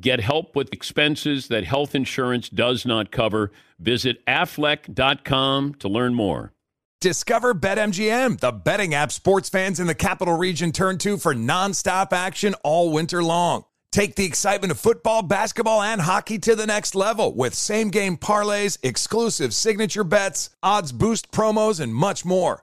Get help with expenses that health insurance does not cover. Visit aflac.com to learn more. Discover BetMGM, the betting app sports fans in the capital region turn to for nonstop action all winter long. Take the excitement of football, basketball, and hockey to the next level with same game parlays, exclusive signature bets, odds boost promos, and much more.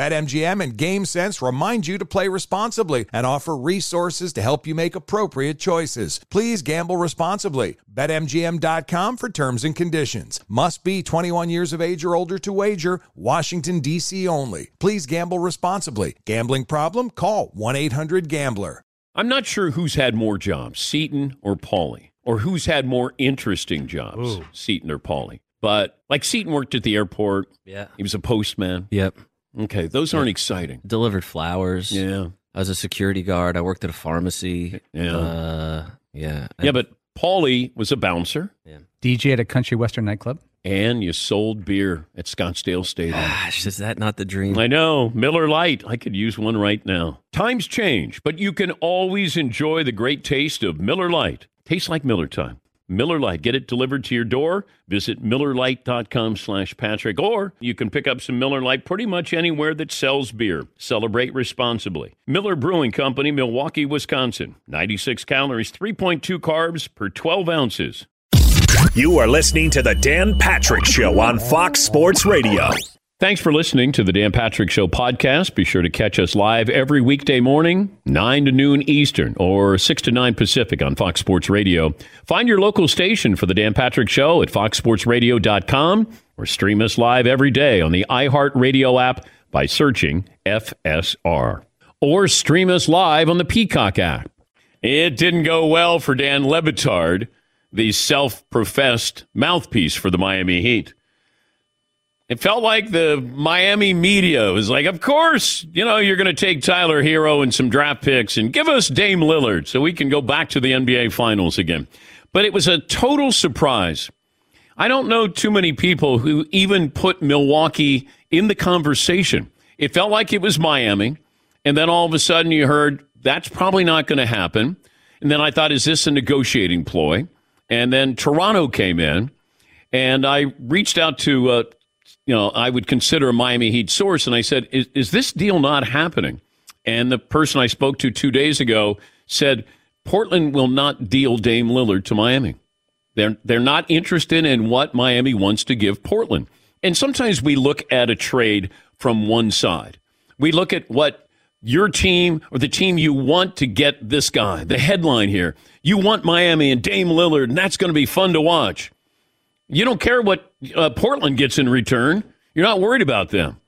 BetMGM and GameSense remind you to play responsibly and offer resources to help you make appropriate choices. Please gamble responsibly. BetMGM.com for terms and conditions. Must be 21 years of age or older to wager. Washington, D.C. only. Please gamble responsibly. Gambling problem? Call 1 800 Gambler. I'm not sure who's had more jobs, Seton or Paulie, or who's had more interesting jobs, Ooh. Seton or Paulie. But like Seton worked at the airport. Yeah. He was a postman. Yep. Okay, those aren't exciting. Delivered flowers. Yeah. I was a security guard. I worked at a pharmacy. Yeah. Uh, yeah. Yeah, but Paulie was a bouncer, DJ at a country western nightclub. and you sold beer at Scottsdale Stadium. Gosh, is that not the dream? I know. Miller Lite. I could use one right now. Times change, but you can always enjoy the great taste of Miller Lite. Tastes like Miller time. Miller Lite. Get it delivered to your door. Visit MillerLite.com slash Patrick. Or you can pick up some Miller Lite pretty much anywhere that sells beer. Celebrate responsibly. Miller Brewing Company, Milwaukee, Wisconsin. 96 calories, 3.2 carbs per 12 ounces. You are listening to the Dan Patrick Show on Fox Sports Radio. Thanks for listening to the Dan Patrick Show podcast. Be sure to catch us live every weekday morning, 9 to noon Eastern or 6 to 9 Pacific on Fox Sports Radio. Find your local station for the Dan Patrick Show at foxsportsradio.com or stream us live every day on the iHeartRadio app by searching FSR. Or stream us live on the Peacock app. It didn't go well for Dan Le Batard, the self professed mouthpiece for the Miami Heat. It felt like the Miami media was like, of course, you know, you're going to take Tyler Herro and some draft picks and give us Dame Lillard so we can go back to the NBA Finals again. But it was a total surprise. I don't know too many people who even put Milwaukee in the conversation. It felt like it was Miami. And then all of a sudden you heard that's probably not going to happen. And then I thought, is this a negotiating ploy? And then Toronto came in. And I reached out to uh, you know, I would consider a Miami Heat source. And I said, is, is this deal not happening? And the person I spoke to two days ago said, Portland will not deal Dame Lillard to Miami. They're, they're not interested in what Miami wants to give Portland. And sometimes we look at a trade from one side. We look at what your team or the team you want to get this guy, the headline here. You want Miami and Dame Lillard, and that's going to be fun to watch. You don't care what uh, Portland gets in return. You're not worried about them.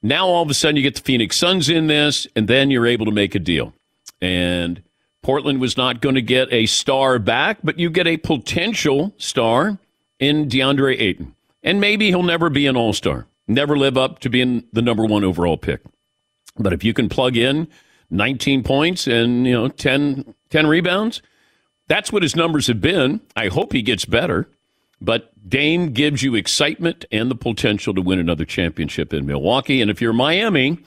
Now all of a sudden you get the Phoenix Suns in this, and then you're able to make a deal. And Portland was not going to get a star back, but you get a potential star in DeAndre Ayton. And maybe he'll never be an all star, never live up to being the number one overall pick. But if you can plug in 19 points and you know 10, 10 rebounds, that's what his numbers have been. I hope he gets better. But Dame gives you excitement and the potential to win another championship in Milwaukee. And if you're Miami,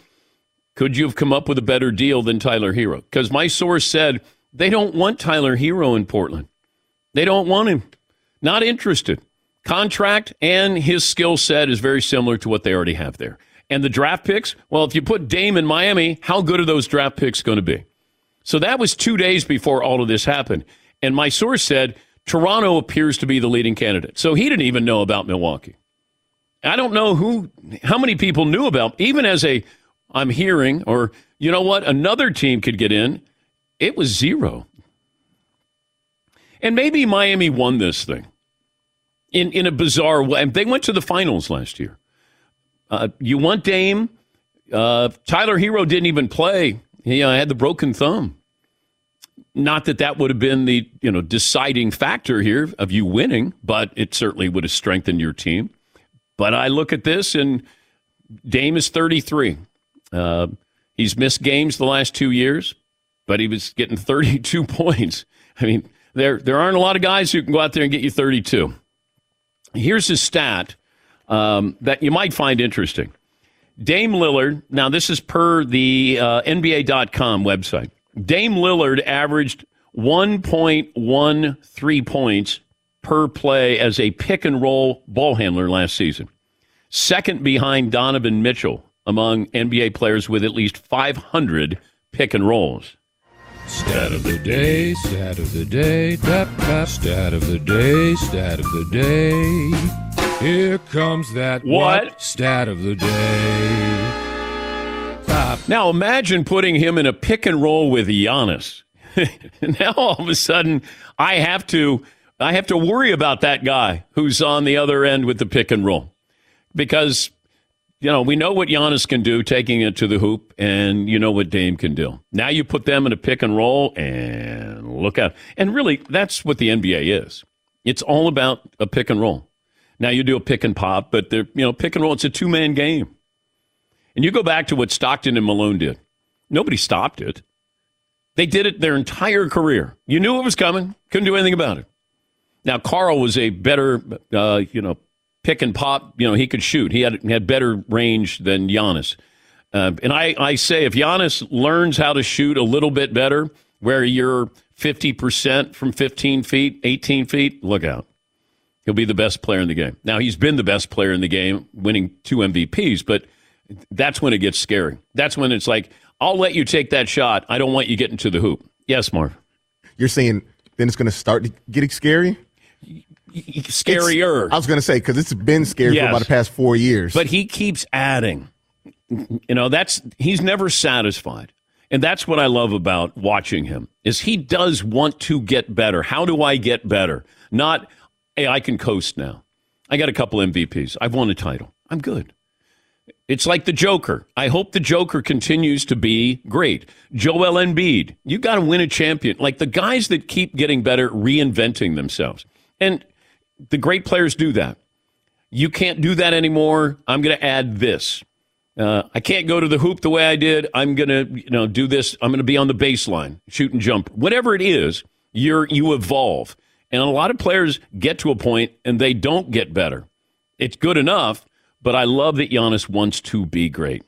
could you have come up with a better deal than Tyler Herro? Because my source said they don't want Tyler Herro in Portland. They don't want him. Not interested. Contract and his skill set is very similar to what they already have there. And the draft picks, well, if you put Dame in Miami, how good are those draft picks going to be? So that was two days before all of this happened. And my source said Toronto appears to be the leading candidate. So he didn't even know about Milwaukee. I don't know who, how many people knew about, even as a, I'm hearing, or you know what, another team could get in It was zero. And maybe Miami won this thing in, in a bizarre way. They went to the finals last year. Uh, you want Dame? Uh, Tyler Herro didn't even play. He uh, had the broken thumb. Not that that would have been the you know deciding factor here of you winning, but it certainly would have strengthened your team. But I look at this and Dame is 33. Uh, he's missed games the last two years, but he was getting 32 points. I mean, there there aren't a lot of guys who can go out there and get you 32. Here's a stat um, that you might find interesting. Dame Lillard, now this is per the uh, NBA.com website. Dame Lillard averaged 1.13 points per play as a pick and roll ball handler last season. Second behind Donovan Mitchell among NBA players with at least 500 pick and rolls. Stat of the day, stat of the day, tap tap, stat of the day, stat of the day. Here comes that What? stat of the day. Now imagine putting him in a pick and roll with Giannis. now all of a sudden I have to I have to worry about that guy who's on the other end with the pick and roll. Because you know, we know what Giannis can do taking it to the hoop, and you know what Dame can do. Now you put them in a pick and roll, and look out. And really, that's what the NBA is. It's all about a pick and roll. Now you do a pick and pop, but they're, you know, pick and roll, it's a two man game. And you go back to what Stockton and Malone did. Nobody stopped it. They did it their entire career. You knew it was coming, couldn't do anything about it. Now, Karl was a better, uh, you know, pick and pop. You know, he could shoot. He had, had better range than Giannis. Uh, and I, I say if Giannis learns how to shoot a little bit better, where you're 50% from 15 feet, 18 feet, look out. He'll be the best player in the game. Now, he's been the best player in the game, winning two MVPs, but that's when it gets scary. That's when it's like, I'll let you take that shot. I don't want you getting to the hoop. Yes, Marv. You're saying then it's going to start getting scary? Scarier. It's- I was going to say because it's been scary Yes. for about the past four years. But he keeps adding. You know, that's he's never satisfied. And that's what I love about watching him is he does want to get better. How do I get better? Not, hey, I can coast now. I got a couple MVPs. I've won a title. I'm good. It's like the Joker. I hope the Joker continues to be great. Joel Embiid, you got to win a champion. Like the guys that keep getting better, reinventing themselves. And the great players do that. You can't do that anymore. I'm going to add this. Uh, I can't go to the hoop the way I did. I'm going to, you know, do this. I'm going to be on the baseline, shoot and jump. Whatever it is, you're you evolve. And a lot of players get to a point and they don't get better. It's good enough, but I love that Giannis wants to be great.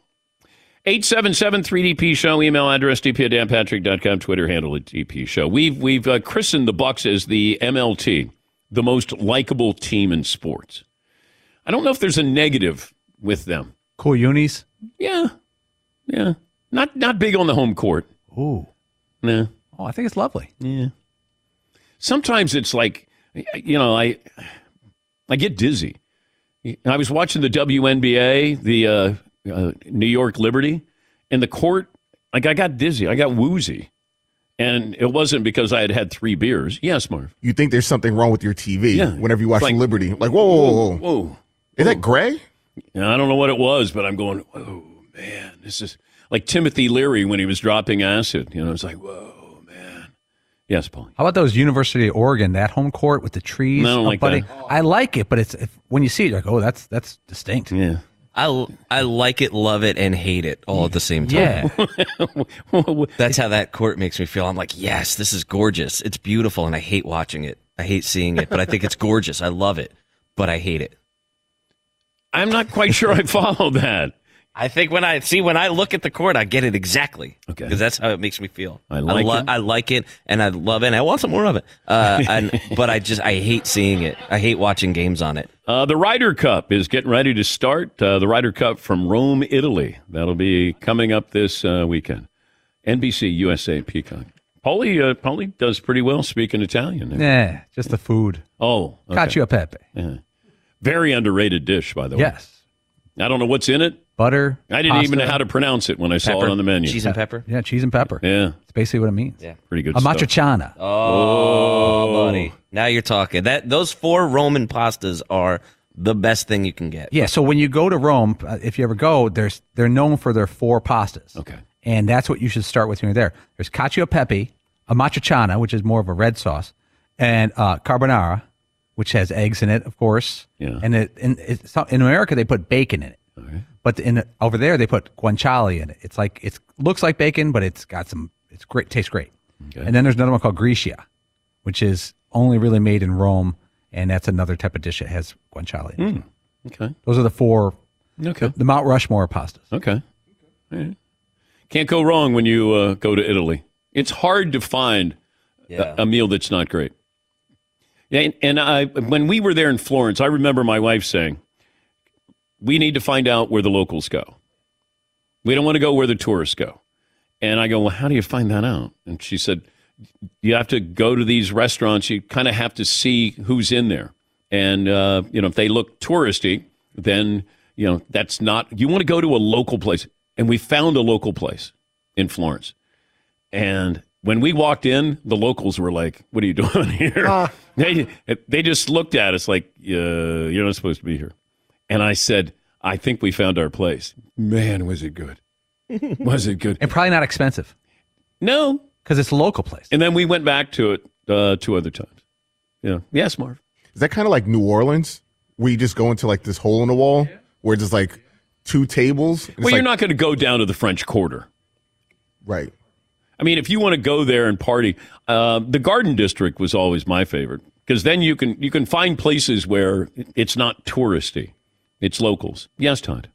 877-3DP Show, email address dp at danpatrick.com, Twitter handle at DP Show. We've, we've uh, christened the Bucks as the MLT, the most likable team in sports. I don't know if there's a negative with them. Cool unis. Yeah, yeah. Not not big on the home court. Ooh. Nah. Oh, I think it's lovely. Yeah. Sometimes it's like, you know, I I get dizzy. I was watching the WNBA, the uh, uh, New York Liberty, and the court. Like I got dizzy. I got woozy, and it wasn't because I had had three beers. Yes, Marv. you think there's something wrong with your TV Yeah. whenever you watch Like- Liberty. Like, whoa, whoa, whoa, whoa. Whoa. Is that gray? I don't know what it was, but I'm going, Oh man, this is like Timothy Leary when he was dropping acid. You know, it's like, whoa. Yes, Paul. How about those University of Oregon, that home court with the trees? I don't Oh, like buddy, that. I like it, but it's if, when you see it, you're like, oh, that's that's distinct. Yeah. I, I like it, love it, and hate it all at the same time. Yeah. That's how that court makes me feel. I'm like, yes, this is gorgeous. It's beautiful, and I hate watching it. I hate seeing it, but I think it's gorgeous. I love it, but I hate it. I'm not quite sure I follow that. I think when I see when I look at the court, I get it exactly. Okay. because that's how it makes me feel. I like lo- it. I like it, and I love it. and I want some more of it. Uh, and, but I just I hate seeing it. I hate watching games on it. Uh, the Ryder Cup is getting ready to start. Uh, the Ryder Cup from Rome, Italy. That'll be coming up this uh, weekend. NBC, USA, Peacock. Paulie, uh, Paulie does pretty well speaking Italian. yeah, just the food. Oh, okay. Cacio e pepe. Very underrated dish, by the way. Yes. I don't know what's in it, butter. I didn't even know how to pronounce it when I saw Pepper. it on the menu. Cheese and pepper. Yeah, cheese and pepper. Yeah, It's basically what it means. Yeah. pretty good A stuff. matriciana. Oh, buddy. Now you're talking. That those four Roman pastas are the best thing you can get. Yeah, so when you go to Rome, uh, if you ever go, there's they're known for their four pastas. Okay. And that's what you should start with when you're there. There's cacio e pepe, a matriciana, which is more of a red sauce, and uh, carbonara, which has eggs in it, of course. Yeah. And it, in, it's, in America, they put bacon in it. But in over there, they put guanciale in it. It's like it's looks like bacon, but it's got some. It's great. Tastes great. And then there's another one called Gricia, which is only really made in Rome, and that's another type of dish that has guanciale. In it. Okay. Those are the four, Okay. the Mount Rushmore pastas. Okay. Right. Can't go wrong when you uh, go to Italy. It's hard to find Yeah. a, a meal that's not great. Yeah, and, and I when we were there in Florence, I remember my wife saying, "We need to find out where the locals go. We don't want to go where the tourists go." And I go, "Well, how do you find that out?" And she said, "You have to go to these restaurants. You kind of have to see who's in there, and uh, you know if they look touristy, then you know that's not. You want to go to a local place." And we found a local place in Florence. And when we walked in, the locals were like, "What are you doing here?" They they just looked at us like, uh, "You're not supposed to be here." And I said, "I think we found our place." Man, was it good? was it good? And probably not expensive No. because it's a local place. And then we went back to it uh, two other times. Yeah. Yes, Marv. Is that kind of like New Orleans, where you just go into like this hole in the wall where there's like two tables? Well, you're like- not going to go down to the French Quarter. right. I mean, if you want to go there and party, uh, the Garden District was always my favorite because then you can you can find places where it's not touristy, it's locals. Yes, Todd.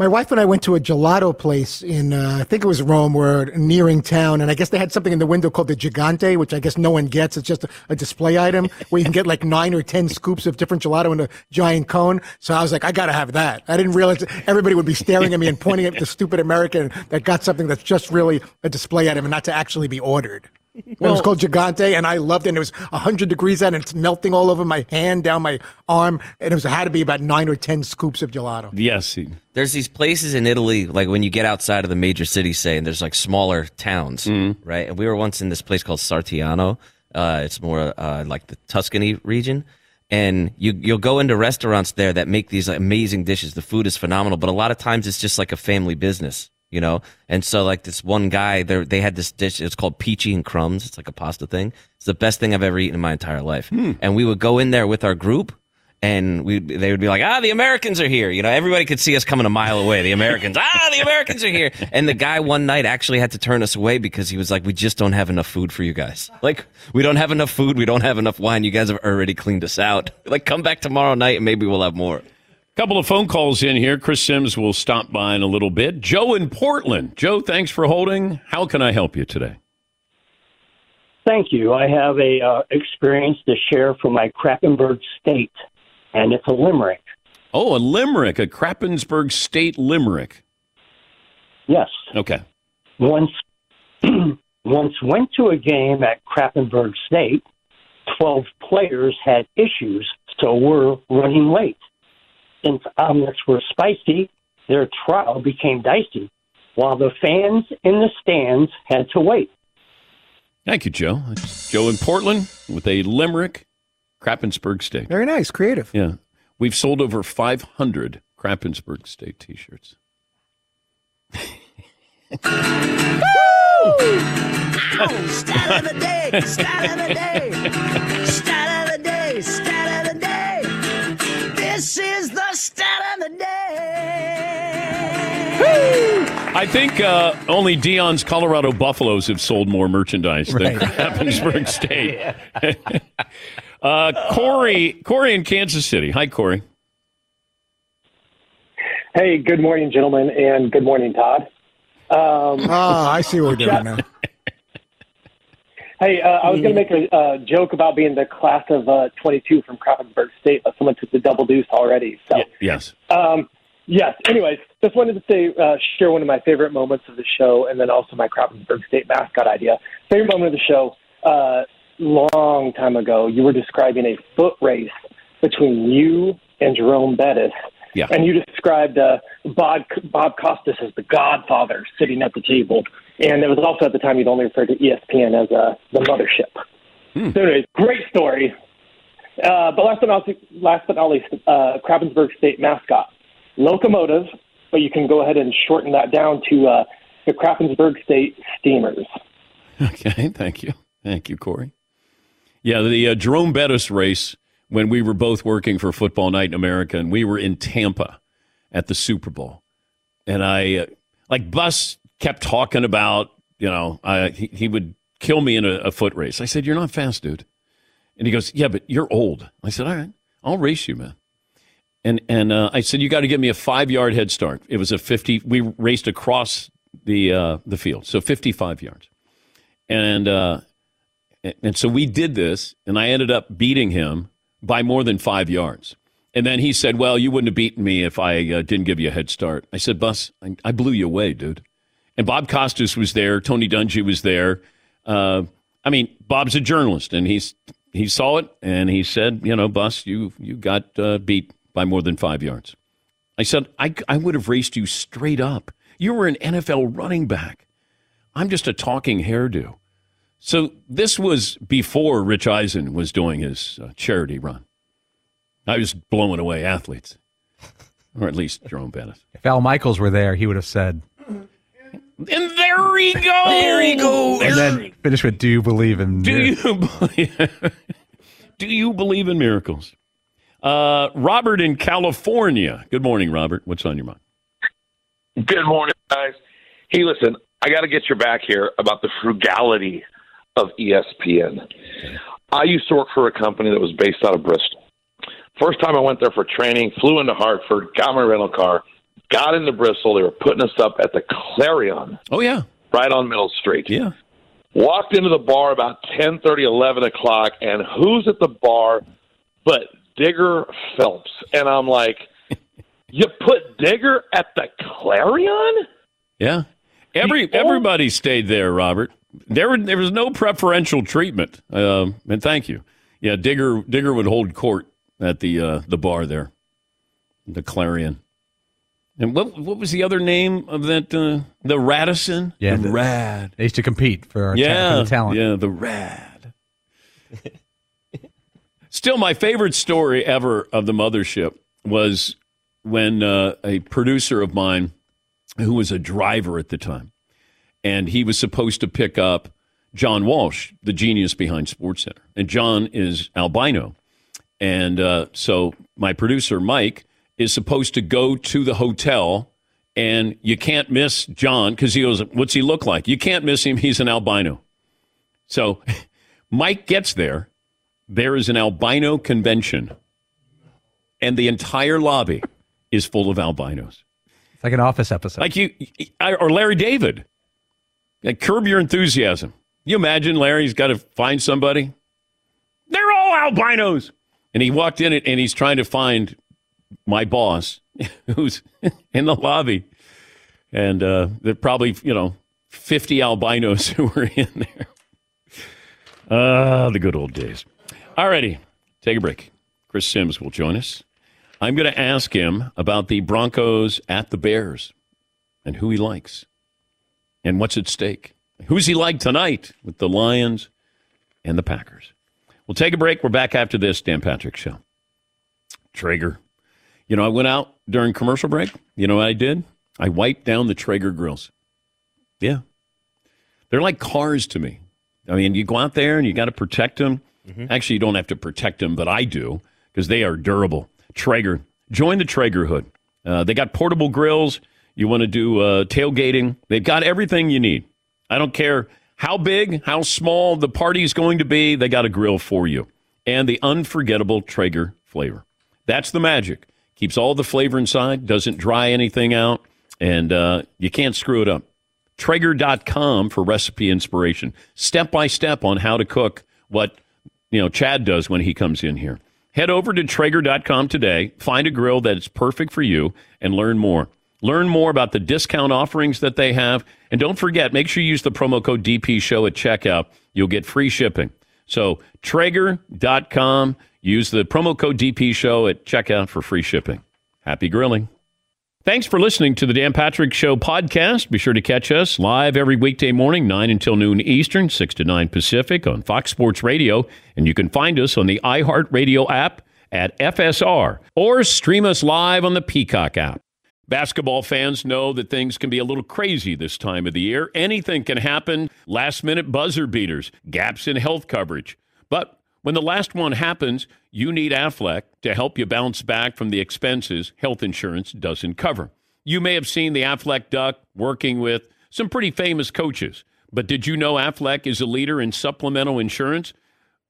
My wife and I went to a gelato place in, uh, I think it was Rome, where nearing town, and I guess they had something in the window called the Gigante, which I guess no one gets. It's just a, a display item where you can get like nine or ten scoops of different gelato in a giant cone. So I was like, I gotta have that. I didn't realize everybody would be staring at me and pointing at the stupid American that got something that's just really a display item and not to actually be ordered. It was called Gigante, and I loved it. And it was 100 degrees out, and it's melting all over my hand, down my arm. And it was had to be about nine or 10 scoops of gelato. Yes. he- There's these places in Italy, like when you get outside of the major cities, say, and there's like smaller towns, right? And we were once in this place called Sarteano. Uh, it's more uh, like the Tuscany region. And you, you'll go into restaurants there that make these like, amazing dishes. The food is phenomenal, but a lot of times it's just like a family business, you know? And so, like, this one guy, they they had this dish, it's called Peachy and Crumbs. It's like a pasta thing. It's the best thing I've ever eaten in my entire life. And we would go in there with our group and we they would be like, ah, the Americans are here. You know, everybody could see us coming a mile away. The Americans, ah, the Americans are here. And the guy one night actually had to turn us away because he was like, we just don't have enough food for you guys. Like, we don't have enough food. We don't have enough wine. You guys have already cleaned us out. Like, come back tomorrow night and maybe we'll have more. Couple of phone calls in here. Chris Simms will stop by in a little bit. Joe in Portland. Joe, thanks for holding. How can I help you today? Thank you. I have a uh, experience to share from my Krappenburg state, and it's a limerick. Oh, a limerick, a Krappensburg State limerick. Yes. Okay. Once, once went to a game at Krappenburg State. Twelve players had issues, so were running late. Since omelets were spicy, their trial became dicey, while the fans in the stands had to wait. Thank you, Joe. Joe in Portland with a limerick, Krappensburg State. Very nice, creative. Yeah. We've sold over 500 Krappensburg State t shirts. Woo! Stat of the day, stat of the day, I think uh, only Deion's Colorado Buffaloes have sold more merchandise than Krappensburg State. uh, Corey, Corey in Kansas City. Hi, Corey. Hey, good morning, gentlemen, and good morning, Todd. Um, Oh, I see what we're doing now. hey, uh, I was going to make a uh, joke about being the class of uh, 22 from Krappensburg State, but someone took the double deuce already. So, Yes. um, yes. Anyways, just wanted to say, uh, share one of my favorite moments of the show, and then also my Krappensburg State mascot idea. Favorite moment of the show. Uh, long time ago, you were describing a foot race between you and Jerome Bettis, Yeah. And you described uh, Bob Bob Costas as the Godfather sitting at the table, and it was also at the time you'd only referred to ESPN as uh, the mothership. So, anyways, great story. Uh, but last but not last but not least, uh, Krabbensburg State mascot, locomotive, but you can go ahead and shorten that down to uh, the Krabbensburg State Steamers. Okay, thank you. Thank you, Corey. Yeah, the uh, Jerome Bettis race when we were both working for Football Night in America, and we were in Tampa at the Super Bowl. And I, uh, like, Bus kept talking about, you know, uh, he, he would kill me in a, a foot race. I said, You're not fast, dude. And he goes, Yeah, but you're old. I said, All right, I'll race you, man. And and uh, I said, You got to give me a five yard head start. It was a 50, we raced across the, uh, the field, so 55 yards. And, uh, and- and so we did this, and I ended up beating him by more than five yards. And then he said, Well, you wouldn't have beaten me if I uh, didn't give you a head start. I said, Bus, I, I blew you away, dude. And Bob Costas was there. Tony Dungy was there. Uh, I mean, Bob's a journalist, and he's he saw it, and he said, You know, Bus, you, you got uh, beat by more than five yards. I said, I, I would have raced you straight up. You were an NFL running back. I'm just a talking hairdo. So this was before Rich Eisen was doing his uh, charity run. I was blowing away athletes, or at least Jerome Bettis. If Al Michaels were there, he would have said, And there he goes. There he goes. and then finish with, "Do you believe in?" Do you believe, do you believe in miracles? Uh, Robert in California. Good morning, Robert. What's on your mind? Good morning, guys. Hey, listen, I got to get your back here about the frugality of ESPN. I used to work for a company that was based out of Bristol. First time I went there for training, flew into Hartford, got my rental car, got into Bristol. They were putting us up at the Clarion. Oh yeah, right on Middle Street. Yeah. Walked into the bar about ten thirty, eleven o'clock, and who's at the bar but Digger Phelps? And I'm like, you put Digger at the Clarion? Yeah. Every everybody stayed there, Robert. There were, there was no preferential treatment. Um, and thank you. Yeah, Digger Digger would hold court at the uh, the bar there, the Clarion. And what what was the other name of that? Uh, the Radisson. Yeah, the, the- Rad. They used to compete for, Yeah, for talent. yeah, the Rad. Still, my favorite story ever of the mothership was when uh, a producer of mine, who was a driver at the time, and he was supposed to pick up John Walsh, the genius behind SportsCenter, and John is albino, and uh, so my producer Mike is supposed to go to the hotel, and you can't miss John because he goes, "What's he look like?" You can't miss him; he's an albino. So Mike gets there. There is an albino convention, and the entire lobby is full of albinos. It's like an office episode. Like you, I- or Larry David. Like, curb your enthusiasm. You imagine Larry's got to find somebody? They're all albinos. And he walked in it and he's trying to find my boss who's in the lobby. And uh, there are probably, you know, 50 albinos who were in there. Ah, the good old days. All righty, take a break. Chris Simms will join us. I'm going to ask him about the Broncos at the Bears and who he likes and what's at stake. Who's he like tonight with the Lions and the Packers? We'll take a break. We're back after this Dan Patrick Show. Traeger. You know, I went out during commercial break. You know what I did? I wiped down the Traeger grills. Yeah. They're like cars to me. I mean, you go out there and you got to protect them. Actually, you don't have to protect them, but I do because they are durable. Traeger. Join the Traeger hood. Uh, they got portable grills. You want to do uh, tailgating. They've got everything you need. I don't care how big, how small the party's going to be, they got a grill for you. And the unforgettable Traeger flavor. That's the magic. Keeps all the flavor inside, doesn't dry anything out, and uh, you can't screw it up. Traeger.com for recipe inspiration, step by step on how to cook what you know Chad does when he comes in here. Head over to Traeger.com today, find a grill that's perfect for you, and learn more. Learn more about the discount offerings that they have. And don't forget, make sure you use the promo code DP Show at checkout. You'll get free shipping. So, Traeger.com, use the promo code DP Show at checkout for free shipping. Happy grilling. Thanks for listening to the Dan Patrick Show podcast. Be sure to catch us live every weekday morning, 9 until noon Eastern, 6 to 9 Pacific on Fox Sports Radio. And you can find us on the iHeartRadio app at FSR or stream us live on the Peacock app. Basketball fans know that things can be a little crazy this time of the year. Anything can happen last minute buzzer beaters, gaps in health coverage. When the last one happens, you need Aflac to help you bounce back from the expenses health insurance doesn't cover. You may have seen the Aflac Duck working with some pretty famous coaches, but did you know Aflac is a leader in supplemental insurance?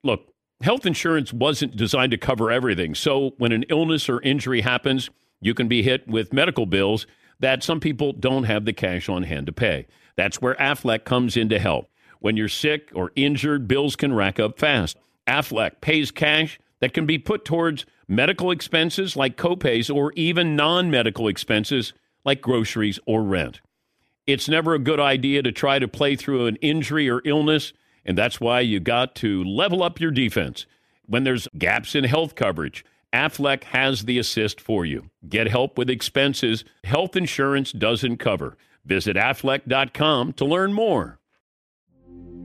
Look, health insurance wasn't designed to cover everything. So when an illness or injury happens, you can be hit with medical bills that some people don't have the cash on hand to pay. That's where Aflac comes in to help. When you're sick or injured, bills can rack up fast. Aflac pays cash that can be put towards medical expenses like copays or even non medical expenses like groceries or rent. It's never a good idea to try to play through an injury or illness, and that's why you got to level up your defense. When there's gaps in health coverage, Aflac has the assist for you. Get help with expenses health insurance doesn't cover. Visit aflac.com to learn more.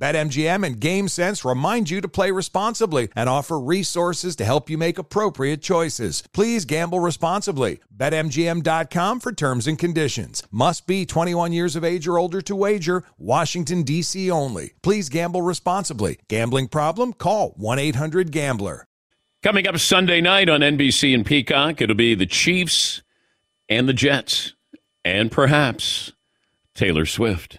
BetMGM and GameSense remind you to play responsibly and offer resources to help you make appropriate choices. Please gamble responsibly. BetMGM.com for terms and conditions. Must be 21 years of age or older to wager. Washington, D.C. only. Please gamble responsibly. Gambling problem? Call 1 800 Gambler. Coming up Sunday night on NBC and Peacock, it'll be the Chiefs and the Jets, and perhaps Taylor Swift.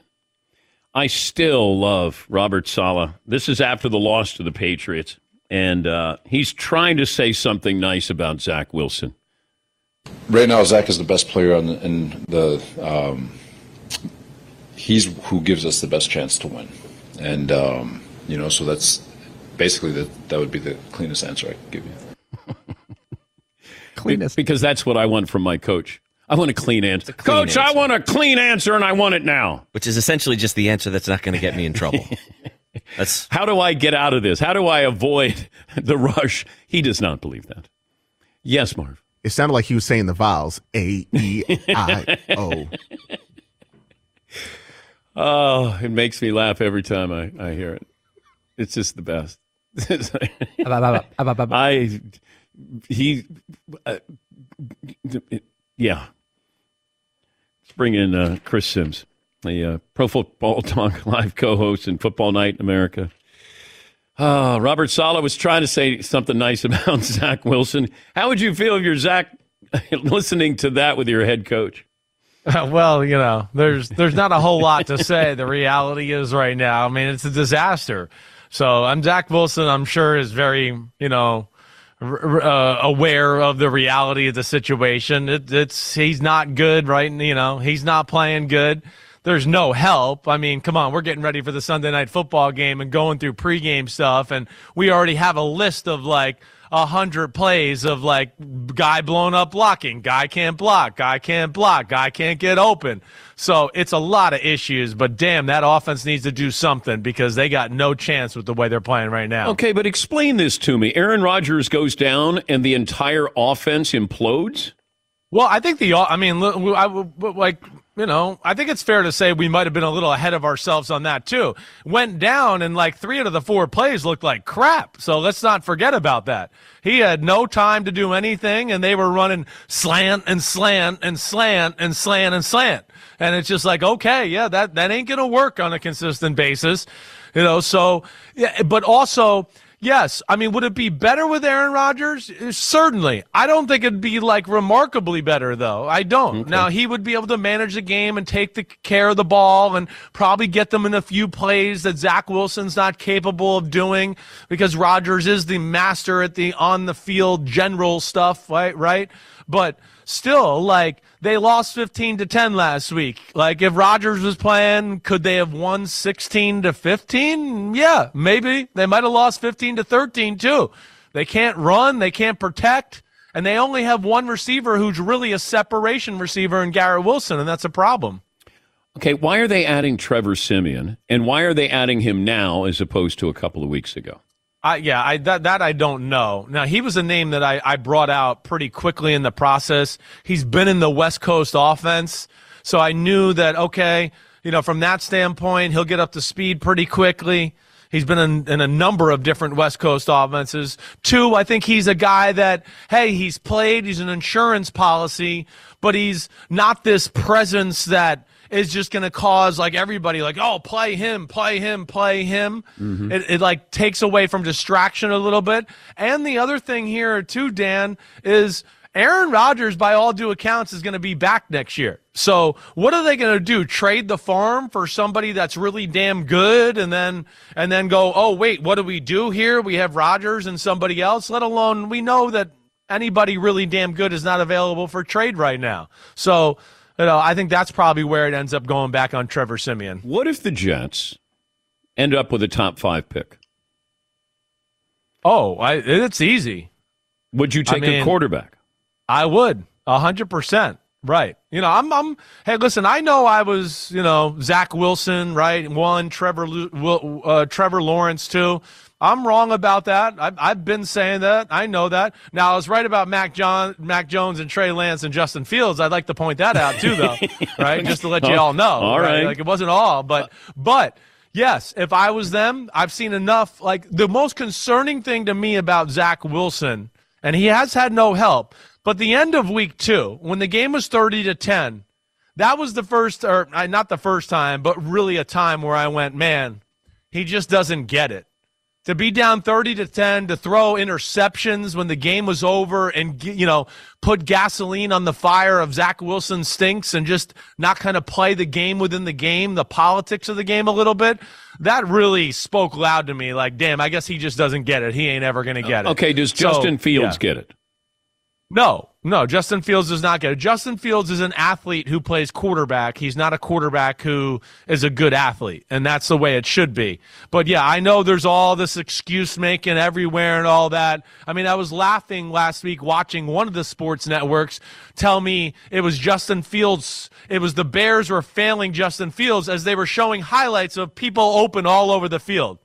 I still love Robert Saleh. This is after the loss to the Patriots, and uh, he's trying to say something nice about Zach Wilson. Right now, Zach is the best player on the, in the. Um, he's who gives us the best chance to win, and um, you know, so that's basically the, that would be the cleanest answer I could give you. Cleanest. Because that's what I want from my coach. I want a clean answer. coach, I want a clean answer, and I want it now. Which is essentially just the answer that's not going to get me in trouble. That's How do I get out of this? How do I avoid the rush? He does not believe that. Yes, Marv. It sounded like he was saying the vowels A E I O. Oh, it makes me laugh every time I, I hear it. It's just the best. I he uh, yeah. Bring in uh, Chris Simms, the uh, Pro Football Talk live co-host in Football Night in America. Uh, Robert Saleh was trying to say something nice about Zach Wilson. How would you feel if you're Zach listening to that with your head coach? well, you know, there's there's not a whole lot to say. The reality is right now, I mean, it's a disaster. So I'm Zach Wilson. I'm sure is very, you know, uh, aware of the reality of the situation. It, it's he's not good, right? You know, he's not playing good. There's no help. I mean, come on, we're getting ready for the Sunday night football game and going through pregame stuff, and we already have a list of like a hundred plays of like guy blown up blocking, guy can't block, guy can't block, guy can't get open. So it's a lot of issues, but damn, that offense needs to do something because they got no chance with the way they're playing right now. Okay, but explain this to me. Aaron Rodgers goes down and the entire offense implodes? Well, I think the, I mean, I, like, you know, I think it's fair to say we might have been a little ahead of ourselves on that too. Went down and like three out of the four plays looked like crap. So let's not forget about that. He had no time to do anything and they were running slant and slant and slant and slant and slant. And it's just like, okay, yeah, that, that ain't going to work on a consistent basis. You know, so, yeah, but also, Yes. I mean, would it be better with Aaron Rodgers? Certainly. I don't think it'd be like remarkably better, though. I don't. Now, he would be able to manage the game and take the care of the ball and probably get them in a few plays that Zach Wilson's not capable of doing because Rodgers is the master at the on the field general stuff, right? Right. But still, like, they lost 15 to 10 last week. Like, if Rodgers was playing, could they have won 16 to 15? Yeah, maybe. They might have lost 15 to 13 too. They can't run, they can't protect, and they only have one receiver who's really a separation receiver in Garrett Wilson, and that's a problem. Okay, why are they adding Trevor Siemian and why are they adding him now as opposed to a couple of weeks ago? I, yeah, I, that, that I don't know. Now, he was a name that I, I brought out pretty quickly in the process. He's been in the West Coast offense. So I knew that, okay, you know, from that standpoint, he'll get up to speed pretty quickly. He's been in, in a number of different West Coast offenses. Two, I think he's a guy that, hey, he's played, he's an insurance policy, but he's not this presence that is just going to cause like everybody like, oh, play him, play him, play him. Mm-hmm. It, it like takes away from distraction a little bit. And the other thing here too, Dan, is Aaron Rodgers, by all due accounts, is going to be back next year. So what are they going to do? Trade the farm for somebody that's really damn good, and then and then go, oh wait, what do we do here? We have Rodgers and somebody else. Let alone we know that anybody really damn good is not available for trade right now. So you know, I think that's probably where it ends up going back on Trevor Siemian. What if the Jets end up with a top five pick? Oh, I, it's easy. Would you I take mean, a quarterback? I would, a hundred percent. Right. You know, I'm, I'm, hey, listen, I know I was, you know, Zach Wilson, right? One, Trevor, uh, Trevor Lawrence, two. I'm wrong about that. I've, I've been saying that. I know that. Now, I was right about Mac John, Mac Jones and Trey Lance and Justin Fields. I'd like to point that out too, though, right? Just to let you oh, all know. All right. Like it wasn't all, but, but, Yes, if I was them, I've seen enough. Like the most concerning thing to me about Zach Wilson, and he has had no help, but the end of week two, when the game was 30 to 10, that was the first, or not the first time, but really a time where I went, man, he just doesn't get it. To be down 30 to 10, to throw interceptions when the game was over and, you know, put gasoline on the fire of Zach Wilson stinks and just not kind of play the game within the game, the politics of the game a little bit. That really spoke loud to me. Like, damn, I guess he just doesn't get it. He ain't ever going to get it. Okay, does So, Justin Fields yeah. get it? No, no, Justin Fields does not get it. Justin Fields is an athlete who plays quarterback. He's not a quarterback who is a good athlete, and that's the way it should be. But yeah, I know there's all this excuse making everywhere and all that. I mean, I was laughing last week watching one of the sports networks tell me it was Justin Fields. It was the Bears were failing Justin Fields as they were showing highlights of people open all over the field.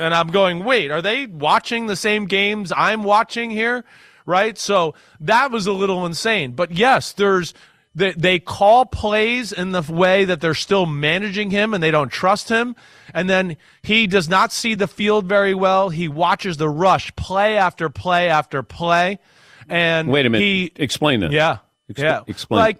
And I'm going, wait, are they watching the same games I'm watching here? Right. So that was a little insane. But yes, there's, they, they call plays in the way that they're still managing him and they don't trust him. And then he does not see the field very well. He watches the rush play after play after play. And Wait a minute. He, Explain that. yeah. Ex- yeah. explain. Like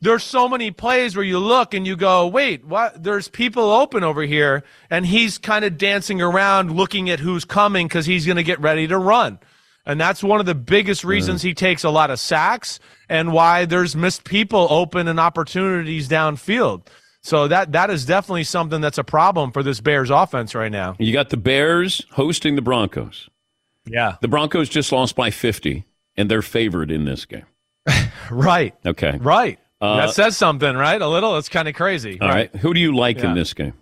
there's so many plays where you look and you go, wait, what? There's people open over here, and he's kind of dancing around looking at who's coming because he's going to get ready to run. And that's one of the biggest reasons he takes a lot of sacks and why there's missed people open and opportunities downfield. So that that is definitely something that's a problem for this Bears offense right now. You got the Bears hosting the Broncos. Yeah. The Broncos just lost by 50, and they're favored in this game. Right. Okay. Right. Uh, that says something, right? A little. It's kind of crazy. all right. Who do you like Yeah. in this game?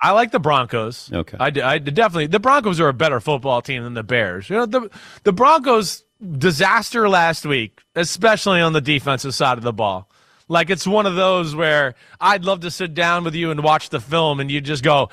I like the Broncos. Okay. I definitely the Broncos are a better football team than the Bears. You know the the Broncos disaster last week, especially on the defensive side of the ball. Like it's one of those where I'd love to sit down with you and watch the film, and you just go,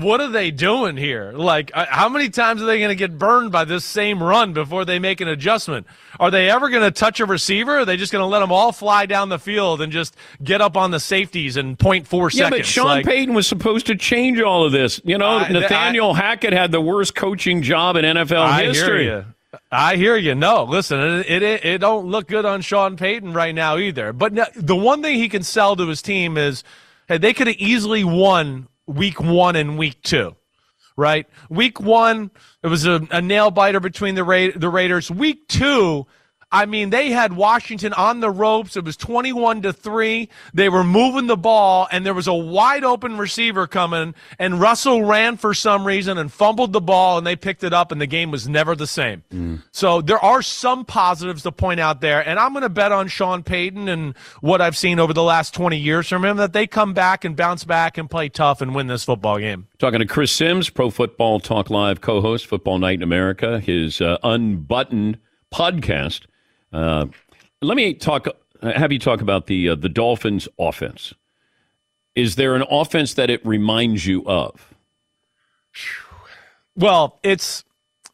"What are they doing here? Like, uh, how many times are they going to get burned by this same run before they make an adjustment? Are they ever going to touch a receiver? Are they just going to let them all fly down the field and just get up on the safeties in 0.4 Yeah, seconds? but Sean Like- Payton was supposed to change all of this. You know, I- Nathaniel Hackett had the worst coaching job in NFL I history. I hear you. No, listen, it, it it it don't look good on Sean Payton right now either. But no, the one thing he can sell to his team is, hey, they could have easily won week one and week two, right? Week one, it was a, a nail biter between the Ra- the Raiders. Week two. I mean, they had Washington on the ropes. It was 21 to 3. They were moving the ball, and there was a wide open receiver coming, and Russell ran for some reason and fumbled the ball, and they picked it up, and the game was never the same. So there are some positives to point out there, and I'm going to bet on Sean Payton and what I've seen over the last 20 years from him that they come back and bounce back and play tough and win this football game. Talking to Chris Simms, Pro Football Talk Live co-host, Football Night in America, his uh, unbuttoned podcast. Uh, let me talk. Have you talk about the uh, the Dolphins' offense? Is there an offense that it reminds you of? Well, it's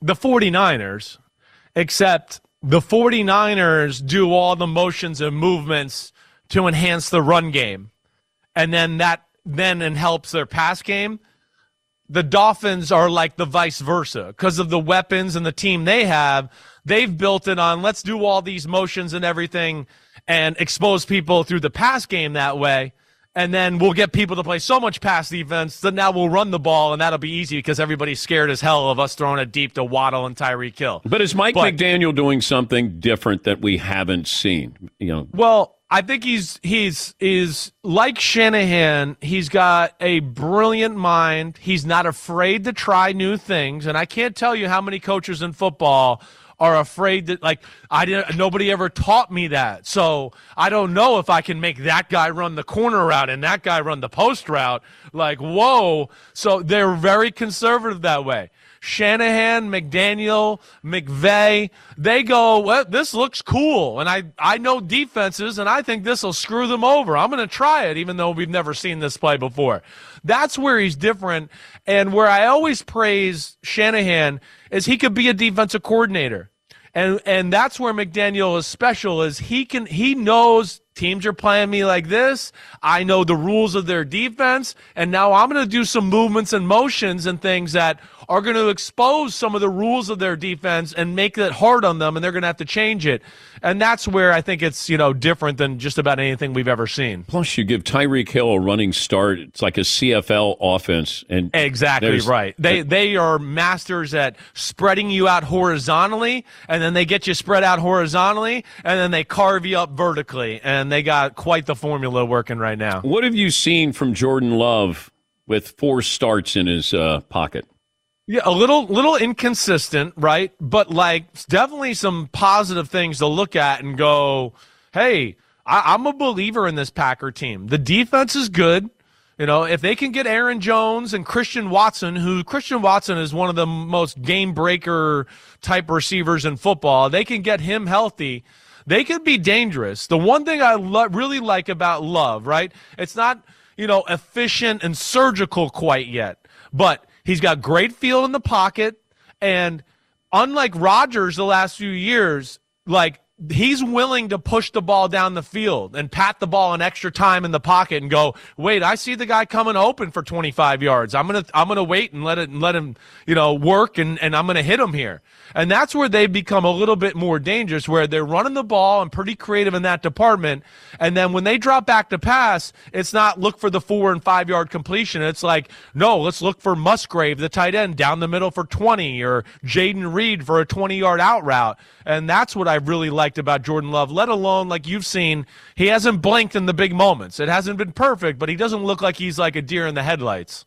the 49ers, except the 49ers do all the motions and movements to enhance the run game. And then that then and helps their pass game. The Dolphins are like the vice versa because of the weapons and the team they have. They've built it on let's do all these motions and everything and expose people through the pass game that way. And then we'll get people to play so much pass defense that now we'll run the ball and that'll be easy because everybody's scared as hell of us throwing a deep to Waddle and Tyreek Hill. But is Mike But- McDaniel doing something different that we haven't seen? You know, Well, I think he's he's is like Shanahan. He's got a brilliant mind. He's not afraid to try new things, and I can't tell you how many coaches in football are afraid that like I didn't nobody ever taught me that. So I don't know if I can make that guy run the corner route and that guy run the post route. Like, whoa. So they're very conservative that way. Shanahan, McDaniel, McVay, they go, well, this looks cool. And I, I know defenses, and I think this will screw them over. I'm going to try it, even though we've never seen this play before. That's where he's different. And where I always praise Shanahan is he could be a defensive coordinator. And and that's where McDaniel is special is he can he knows teams are playing me like this. I know the rules of their defense and now I'm going to do some movements and motions and things that are going to expose some of the rules of their defense and make it hard on them and they're going to have to change it. And that's where I think it's, you know, different than just about anything we've ever seen. plus you give Tyreek Hill a running start. It's like a CFL offense, and Exactly right. They they are masters at spreading you out horizontally, and then they get you spread out horizontally, and then they carve you up vertically, and they got quite the formula working right now. What have you seen from Jordan Love with four starts in his uh, pocket? Yeah, a little little inconsistent, right? But like definitely some positive things to look at and go, hey, I, I'm a believer in this Packer team. The defense is good. You know, if they can get Aaron Jones and Christian Watson, who Christian Watson is one of the most game breaker type receivers in football, they can get him healthy. They could be dangerous. The one thing I lo- really like about Love, right? It's not, you know, efficient and surgical quite yet, but he's got great feel in the pocket. And unlike Rodgers the last few years, like he's willing to push the ball down the field and pat the ball an extra time in the pocket and go, wait, I see the guy coming open for 25 yards. I'm gonna I'm gonna wait and let it let him you know work and and I'm gonna hit him here. And that's where they become a little bit more dangerous, where they're running the ball and pretty creative in that department. And then when they drop back to pass, it's not look for the four and five yard completion. It's like, no, let's look for Musgrave, the tight end, down the middle for 20, or Jayden Reed for a 20 yard out route. And that's what I really liked about Jordan Love, let alone, like you've seen, he hasn't blinked in the big moments. It hasn't been perfect, but he doesn't look like he's like a deer in the headlights.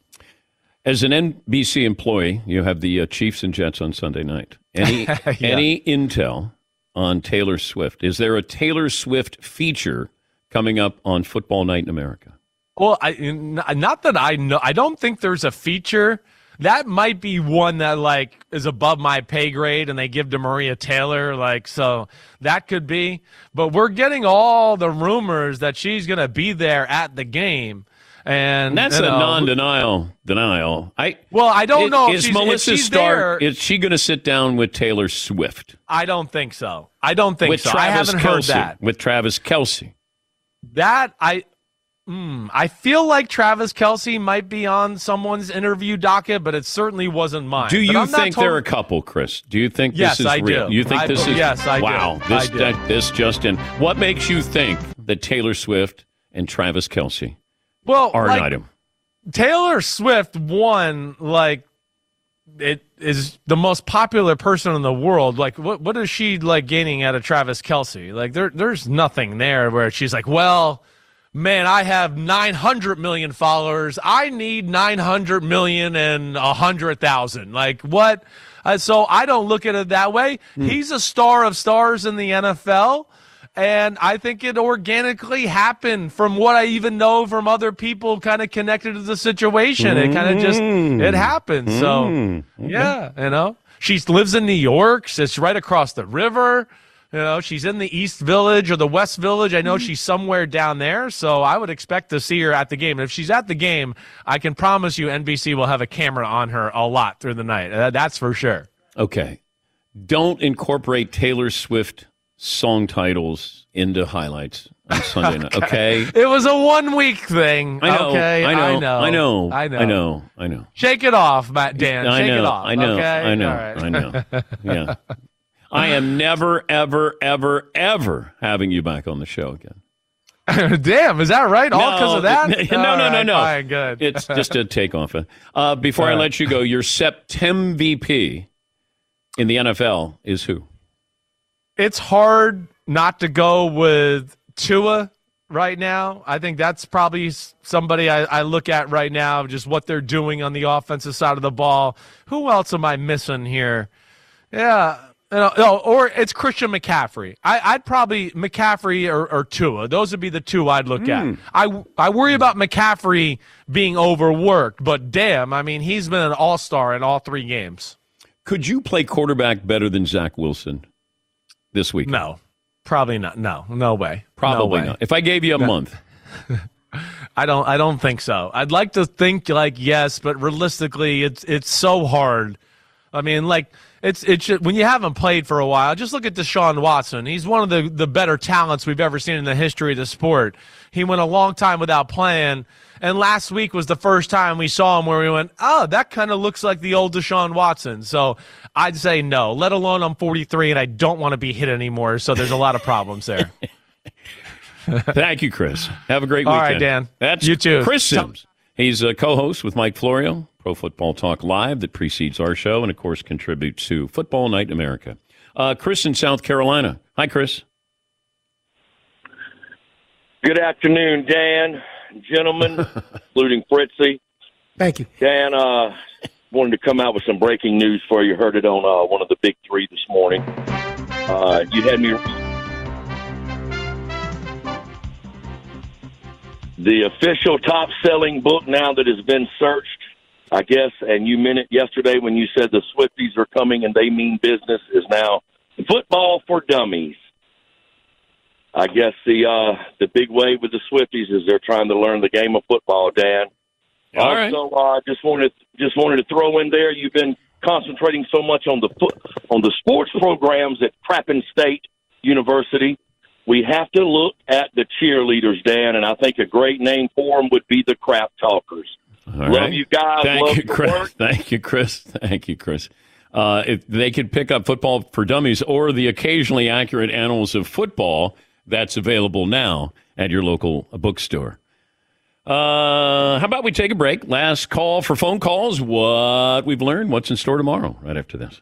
As an NBC employee, you have the uh, Chiefs and Jets on Sunday night. Any any intel on Taylor Swift? Is there a Taylor Swift feature coming up on Football Night in America? Well, I, not that I know. I don't think there's a feature that might be one that like is above my pay grade, and they give to Maria Taylor. Like, so that could be. But we're getting all the rumors that she's going to be there at the game. And That's you a know, non-denial denial. I Well, I don't know if Is Melissa she's Stark? there- Is she going to sit down with Taylor Swift? I don't think so. I don't think with so. Travis I haven't Kelce, heard that. With Travis Kelce. That I, mm, I feel like Travis Kelce might be on someone's interview docket, but it certainly wasn't mine. Do you think they're a couple, Chris? Do you think Yes, this is I real? do. You think I- this is yes, I do. wow? This do. that- this just in. What makes you think that Taylor Swift and Travis Kelce well are like, an item? Taylor Swift won like it is the most popular person in the world. Like what what is she like gaining out of Travis Kelce? Like there there's nothing there where she's like, well, man, I have 900 million followers. I need 900 million and a hundred thousand. Like what? Uh, so I don't look at it that way. He's a star of stars in the NFL. And I think it organically happened from what I even know from other people kind of connected to the situation. It kind of just, it happened. So, Mm. yeah, you know, she lives in New York. So it's right across the river. You know, she's in the East Village or the West Village. I know she's somewhere down there. So I would expect to see her at the game. And if she's at the game, I can promise you NBC will have a camera on her a lot through the night. Uh, that's for sure. Okay, don't incorporate Taylor Swift song titles into highlights on Sunday night. Okay. It was a one week thing. I know, Okay. I know, I know. I know, I know. I know. Shake it off, Matt Dan. I Shake know, it off. I know, Okay? I know, right. I know. Yeah. I am never, ever, ever, ever having you back on the show again. Damn, is that right? All No, because of that? No, no, no, right, no. Fine, good. It's just a takeoff. Uh, before I let you go, your Septem VP in the NFL is who? it's hard not to go with Tua right now. I think that's probably somebody I, I look at right now, just what they're doing on the offensive side of the ball. Who else am I missing here? Yeah. No, or it's Christian McCaffrey. I, I'd probably McCaffrey or, or Tua. Those would be the two I'd look at. Hmm. I, I worry about McCaffrey being overworked, but damn, I mean, he's been an all star in all three games. Could you play quarterback better than Zach Wilson this week? No, probably not. No, no way. Probably No way. not. If I gave you a No. month, I don't. I don't think so. I'd like to think like yes, but realistically, it's it's so hard. I mean, like it's it's ju- when you haven't played for a while. Just look at Deshaun Watson. He's one of the the better talents we've ever seen in the history of the sport. He went a long time without playing, and last week was the first time we saw him where we went, oh, that kind of looks like the old Deshaun Watson. So I'd say no. Let alone I'm 43 and I don't want to be hit anymore. So there's a lot of problems there. thank you, Chris. Have a great All weekend. right, Dan. That's You too. Chris Simms. He's a co-host with Mike Florio, Pro Football Talk Live, that precedes our show, and of course contributes to Football Night in America. Uh, Chris in South Carolina. Hi, Chris. Good afternoon, Dan, gentlemen, including Fritzy. Thank you. Dan, uh, wanted to come out with some breaking news for you. Heard it on uh, one of the big three this morning. Uh, you had me. The official top selling book now that has been searched, I guess, and you meant it yesterday when you said the Swifties are coming and they mean business, is now Football for Dummies. I guess the uh, the big wave with the Swifties is they're trying to learn the game of football, Dan. All right. also, uh, just wanted just wanted to throw in there. You've been concentrating so much on the foot on the sports programs at Crappen State University. We have to look at the cheerleaders, Dan, and I think a great name for them would be the Crap Talkers. All Love right. you guys. Thank Love you, Chris. work. Thank you, Chris. Thank you, Chris. Uh, if they could pick up football for dummies or the occasionally accurate annals of football, that's available now at your local bookstore. Uh, how about we take a break? Last call for phone calls. What we've learned, what's in store tomorrow, right after this.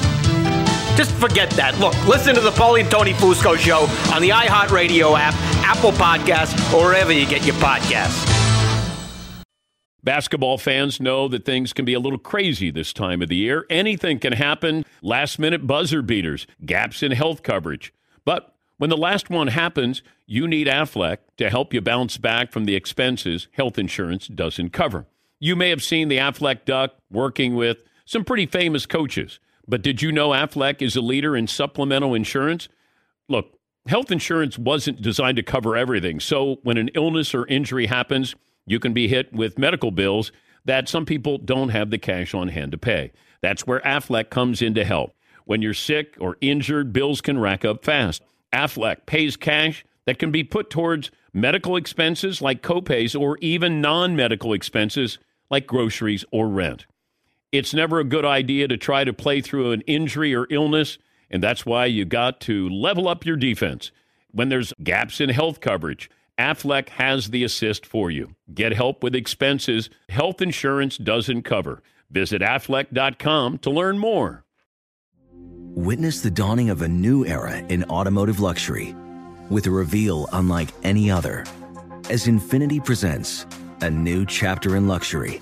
Just forget that. Look, listen to the Paulie and Tony Fusco show on the iHeartRadio app, Apple Podcasts, or wherever you get your podcasts. Basketball fans know that things can be a little crazy this time of the year. Anything can happen last minute buzzer beaters, gaps in health coverage. But when the last one happens, you need Aflac to help you bounce back from the expenses health insurance doesn't cover. You may have seen the Aflac Duck working with some pretty famous coaches, but did you know Aflac is a leader in supplemental insurance? Look, health insurance wasn't designed to cover everything. So when an illness or injury happens, you can be hit with medical bills that some people don't have the cash on hand to pay. That's where Aflac comes in to help. When you're sick or injured, bills can rack up fast. Aflac pays cash that can be put towards medical expenses like copays or even non medical expenses like groceries or rent. It's never a good idea to try to play through an injury or illness, and that's why you got to level up your defense. When there's gaps in health coverage, Aflac has the assist for you. Get help with expenses health insurance doesn't cover. Visit aflac.com to learn more. Witness the dawning of a new era in automotive luxury with a reveal unlike any other as Infiniti presents a new chapter in luxury,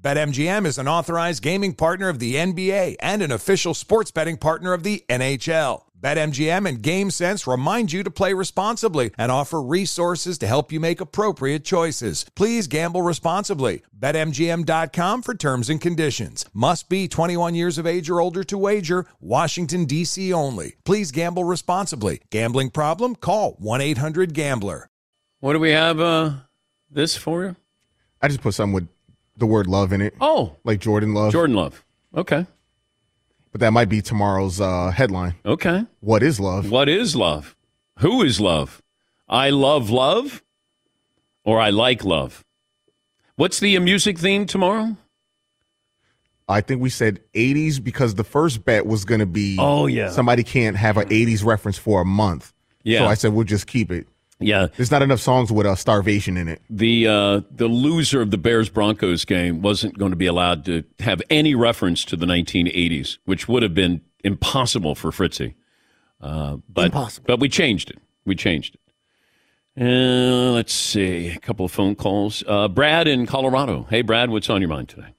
BetMGM is an authorized gaming partner of the NBA and an official sports betting partner of the NHL. BetMGM and GameSense remind you to play responsibly and offer resources to help you make appropriate choices. Please gamble responsibly. BetMGM.com for terms and conditions. Must be 21 years of age or older to wager. Washington, D.C. only. Please gamble responsibly. Gambling problem? Call 1 800 Gambler. What do we have uh, this for you? I just put something with the word love in it. Oh. Like Jordan Love. Jordan Love. Okay. But that might be tomorrow's uh, headline. Okay. What is love? What is love? Who is love? I love love or I like love? What's the music theme tomorrow? I think we said 80s because the first bet was going to be Oh, yeah. somebody can't have an 80s reference for a month. Yeah. So I said we'll just keep it. Yeah. There's not enough songs with uh, starvation in it. The uh, the loser of the Bears Broncos game wasn't going to be allowed to have any reference to the 1980s, which would have been impossible for Fritzy. Uh, but Impossible. but we changed it. We changed it. Uh, let's see, a couple of phone calls. Uh, Brad in Colorado. Hey, Brad, what's on your mind today?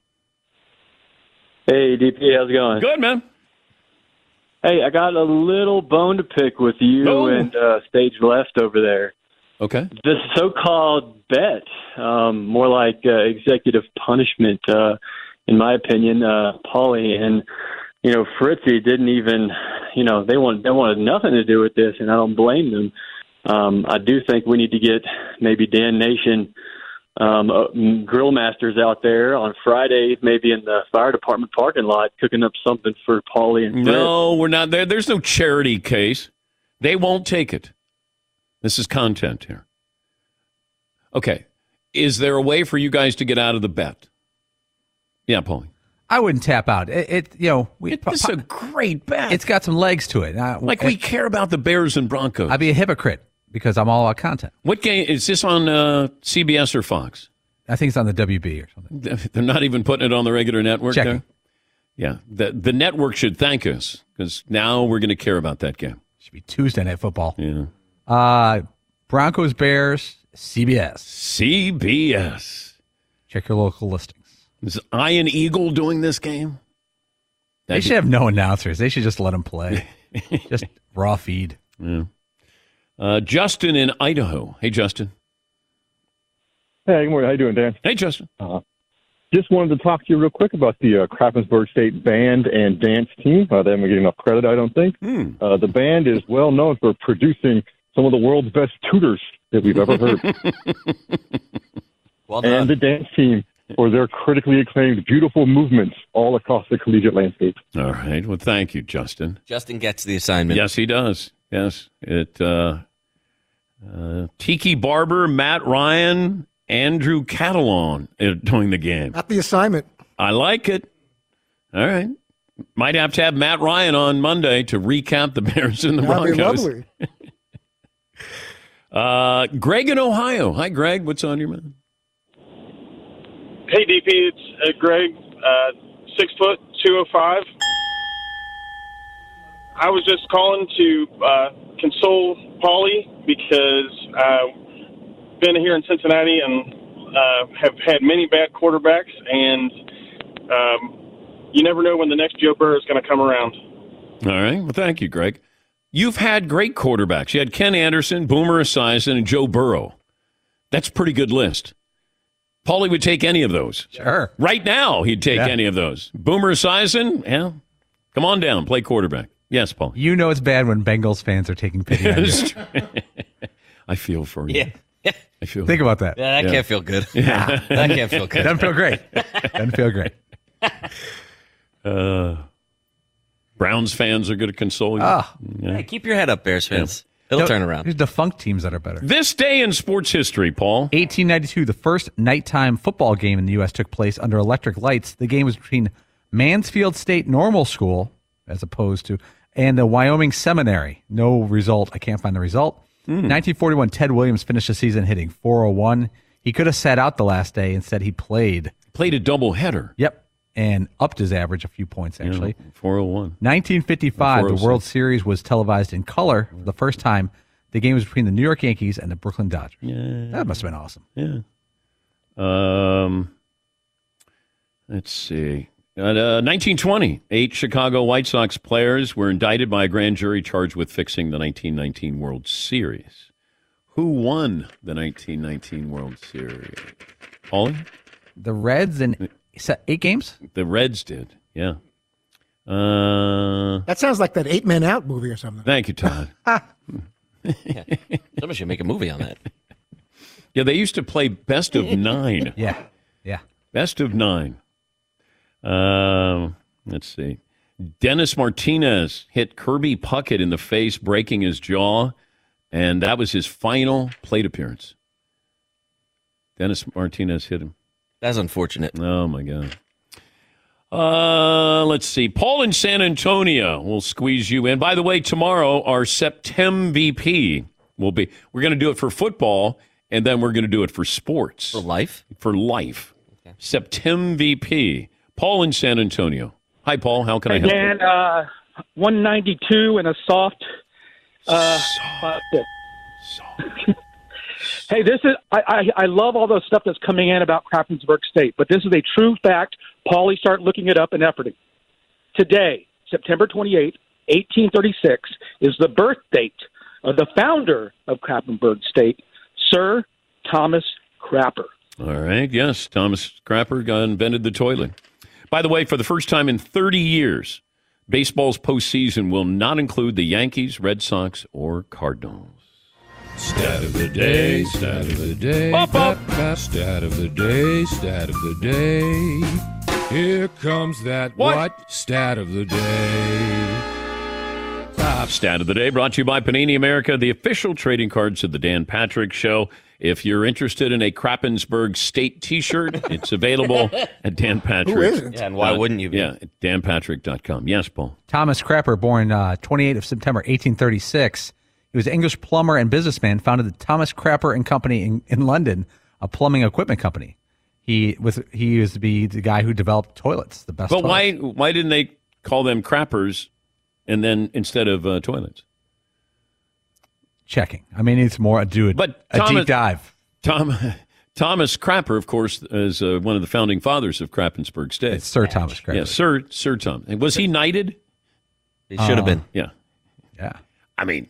Hey, DP, how's it going? Good, man. Hey, I got a little bone to pick with you Oh. and uh, Stage Left over there. Okay. This so-called bet, um, more like uh, executive punishment, uh, in my opinion, uh, Paulie and you know Fritzy didn't even, you know, they want they wanted nothing to do with this, and I don't blame them. Um, I do think we need to get maybe Dan Nation um, uh, grill masters out there on Friday, maybe in the fire department parking lot, cooking up something for Paulie and Fred. No, we're not there. There's no charity case. They won't take it. This is content here. Okay. Is there a way for you guys to get out of the bet? Yeah, Paulie. I wouldn't tap out. It, it you know, we, It's a great bet. It's got some legs to it. Uh, Like we care about the Bears and Broncos. I'd be a hypocrite because I'm all about content. What game is this on uh, CBS or Fox? I think it's on the WB or something. They're not even putting it on the regular network. Yeah, the the network should thank us because now we're going to care about that game. Should be Tuesday night football. Yeah, Uh, Broncos Bears CBS. CBS. Check your local listings. Is Iron Eagle doing this game? They That'd should be- have no announcers. They should just let them play. just raw feed. Yeah. Uh, Justin in Idaho. Hey, Justin. Hey, good morning. How you doing, Dan? Hey, Justin. Uh, just wanted to talk to you real quick about the uh, Krappensburg State band and dance team. Uh, they haven't getting enough credit, I don't think. Hmm. Uh, the band is well known for producing some of the world's best tutors that we've ever heard. Well done. and the dance team for their critically acclaimed beautiful movements all across the collegiate landscape. All right. Well, thank you, Justin. Justin gets the assignment. Yes, he does. Yes, it. Uh, uh, Tiki Barber, Matt Ryan, Andrew Catalon are doing the game. Not the assignment. I like it. All right. Might have to have Matt Ryan on Monday to recap the Bears and the That'd be Broncos. lovely. Uh, Greg in Ohio. Hi, Greg. What's on your mind? Hey, DP, it's uh, Greg, uh, six foot, 205. I was just calling to uh, console Paulie because I've been here in Cincinnati and uh, have had many bad quarterbacks, and um, you never know when the next Joe Burrow is going to come around. All right. Well, thank you, Greg. You've had great quarterbacks. You had Ken Anderson, Boomer Esiason, and Joe Burrow. That's a pretty good list. Paulie would take any of those. Sure. Right now, he'd take Yeah. any of those. Boomer Esiason, yeah. Come on down, play quarterback. Yes, Paul. You know it's bad when Bengals fans are taking pity on you. I feel for you. Yeah. I feel. Think about that. Yeah, that Yeah. can't feel good. Yeah. that can't feel good. Doesn't feel great. Doesn't feel great. Uh, Browns fans are going to console you. Ah. Yeah. Hey, keep your head up, Bears fans. It'll No, turn around. There's defunct teams that are better. This day in sports history, Paul. 1892, the first nighttime football game in the U.S. took place under electric lights. The game was between Mansfield State Normal School, as opposed to, and the Wyoming Seminary. No result. I can't find the result. 1941, Ted Williams finished the season hitting 401. He could have sat out the last day. Instead, he played. Played a double header. Yep. And upped his average a few points, actually. 401. 1955, the World Series was televised in color for the first time. The game was between the New York Yankees and the Brooklyn Dodgers. Yeah. That must have been awesome. Yeah. Um, let's see. At, uh, 1920, eight Chicago White Sox players were indicted by a grand jury charged with fixing the 1919 World Series. Who won the 1919 World Series? Paulie? The Reds in eight games? The Reds did, yeah. Uh, That sounds like that Eight Men Out movie or something. thank you, Todd. Somebody should make a movie on that. Yeah, they used to play best of nine. Yeah, yeah. Best of nine. Um, let's see. Dennis Martinez hit Kirby Puckett in the face, breaking his jaw, and that was his final plate appearance. Dennis Martinez hit him. That's unfortunate. Oh my god. Uh, let's see. Paul in San Antonio will squeeze you in. By the way, tomorrow our Septem VP will be. We're going to do it for football, and then we're going to do it for sports. For life. For life. Septem VP. Paul in San Antonio. Hi, Paul. How can I help? you? Dan, uh, 192 and a soft. Uh, five six. hey, this is I, I I love all the stuff that's coming in about Krappensburg State, but this is a true fact. Paulie, start looking it up and efforting. Today, September 28, 1836, is the birth date of the founder of Krappensburg State, Sir Thomas Crapper. All right. Yes, Thomas Crapper got invented the toilet. By the way, for the first time in 30 years, baseball's postseason will not include the Yankees, Red Sox, or Cardinals. Stat of the day, stat of the day, Bop, bop. stat of the day, stat of the day. Here comes that what? Stat of the day. Top stat of the day brought to you by Panini America, the official trading cards of the Dan Patrick Show. If you're interested in a Krappensburg State T-shirt, it's available at Dan Patrick. Who isn't? Yeah, and why wouldn't you be? Yeah, at danpatrick.com. Yes, Paul. Thomas Crapper, born uh, 28 of September 1836. He was an English plumber and businessman, founded the Thomas Crapper and Company in, in London, a plumbing equipment company. He was he used to be the guy who developed toilets, the best. But why why didn't they call them crappers and then instead of uh, toilets? Checking. I mean, it's more a do a, But a Thomas- deep dive. Tom Thomas Crapper, of course, is uh, one of the founding fathers of Krappensburg State. It's Sir Thomas Crapper. Yeah, Sir Sir Tom. Was he knighted? He should have been. Yeah. Yeah. I mean,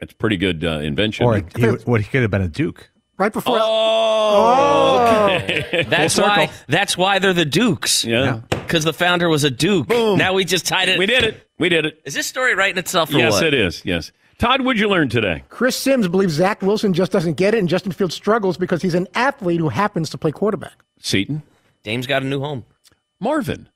it's pretty good uh, invention. Or he, what he could have been a duke. Right before. Oh, okay. That's why. That's why they're the Dukes. Yeah. Because the founder was a Duke. Boom. Now we just tied it. We did it. We did it. Is this story writing itself or Yes, what? it is. Yes. Todd, what'd you learn today? Chris Simms believes Zach Wilson just doesn't get it, and Justin Fields struggles because he's an athlete who happens to play quarterback. Seaton. Dame's got a new home. Marvin.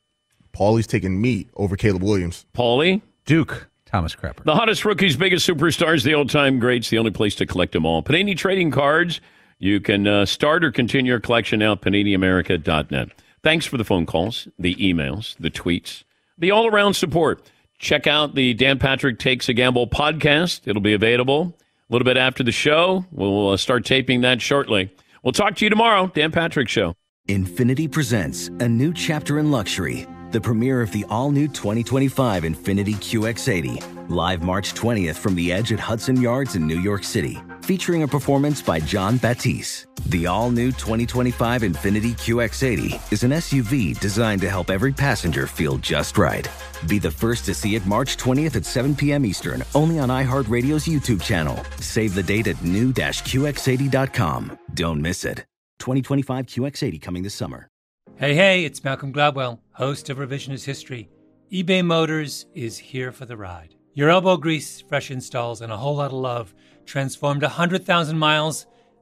Paulie's taking meat over Caleb Williams. Paulie. Duke. Thomas Crapper. The hottest rookies, biggest superstars, the old time greats, the only place to collect them all. Panini Trading Cards. You can uh, start or continue your collection now at paniniamerica.net. Thanks for the phone calls, the emails, the tweets, the all around support. Check out the Dan Patrick Takes a Gamble podcast. It'll be available a little bit after the show. We'll uh, start taping that shortly. We'll talk to you tomorrow. Dan Patrick Show. Infiniti presents a new chapter in luxury, the premiere of the all new 2025 Infiniti QX80, live March 20th from the edge at Hudson Yards in New York City, featuring a performance by Jon Batiste. The all new 2025 Infiniti QX80 is an SUV designed to help every passenger feel just right. Be the first to see it March 20th at 7 p.m. Eastern, only on iHeartRadio's YouTube channel. Save the date at new-QX80.com. Don't miss it. 2025 QX80 coming this summer. Hey, hey, it's Malcolm Gladwell, host of Revisionist History. eBay Motors is here for the ride. Your elbow grease, fresh installs, and a whole lot of love transformed 100,000 miles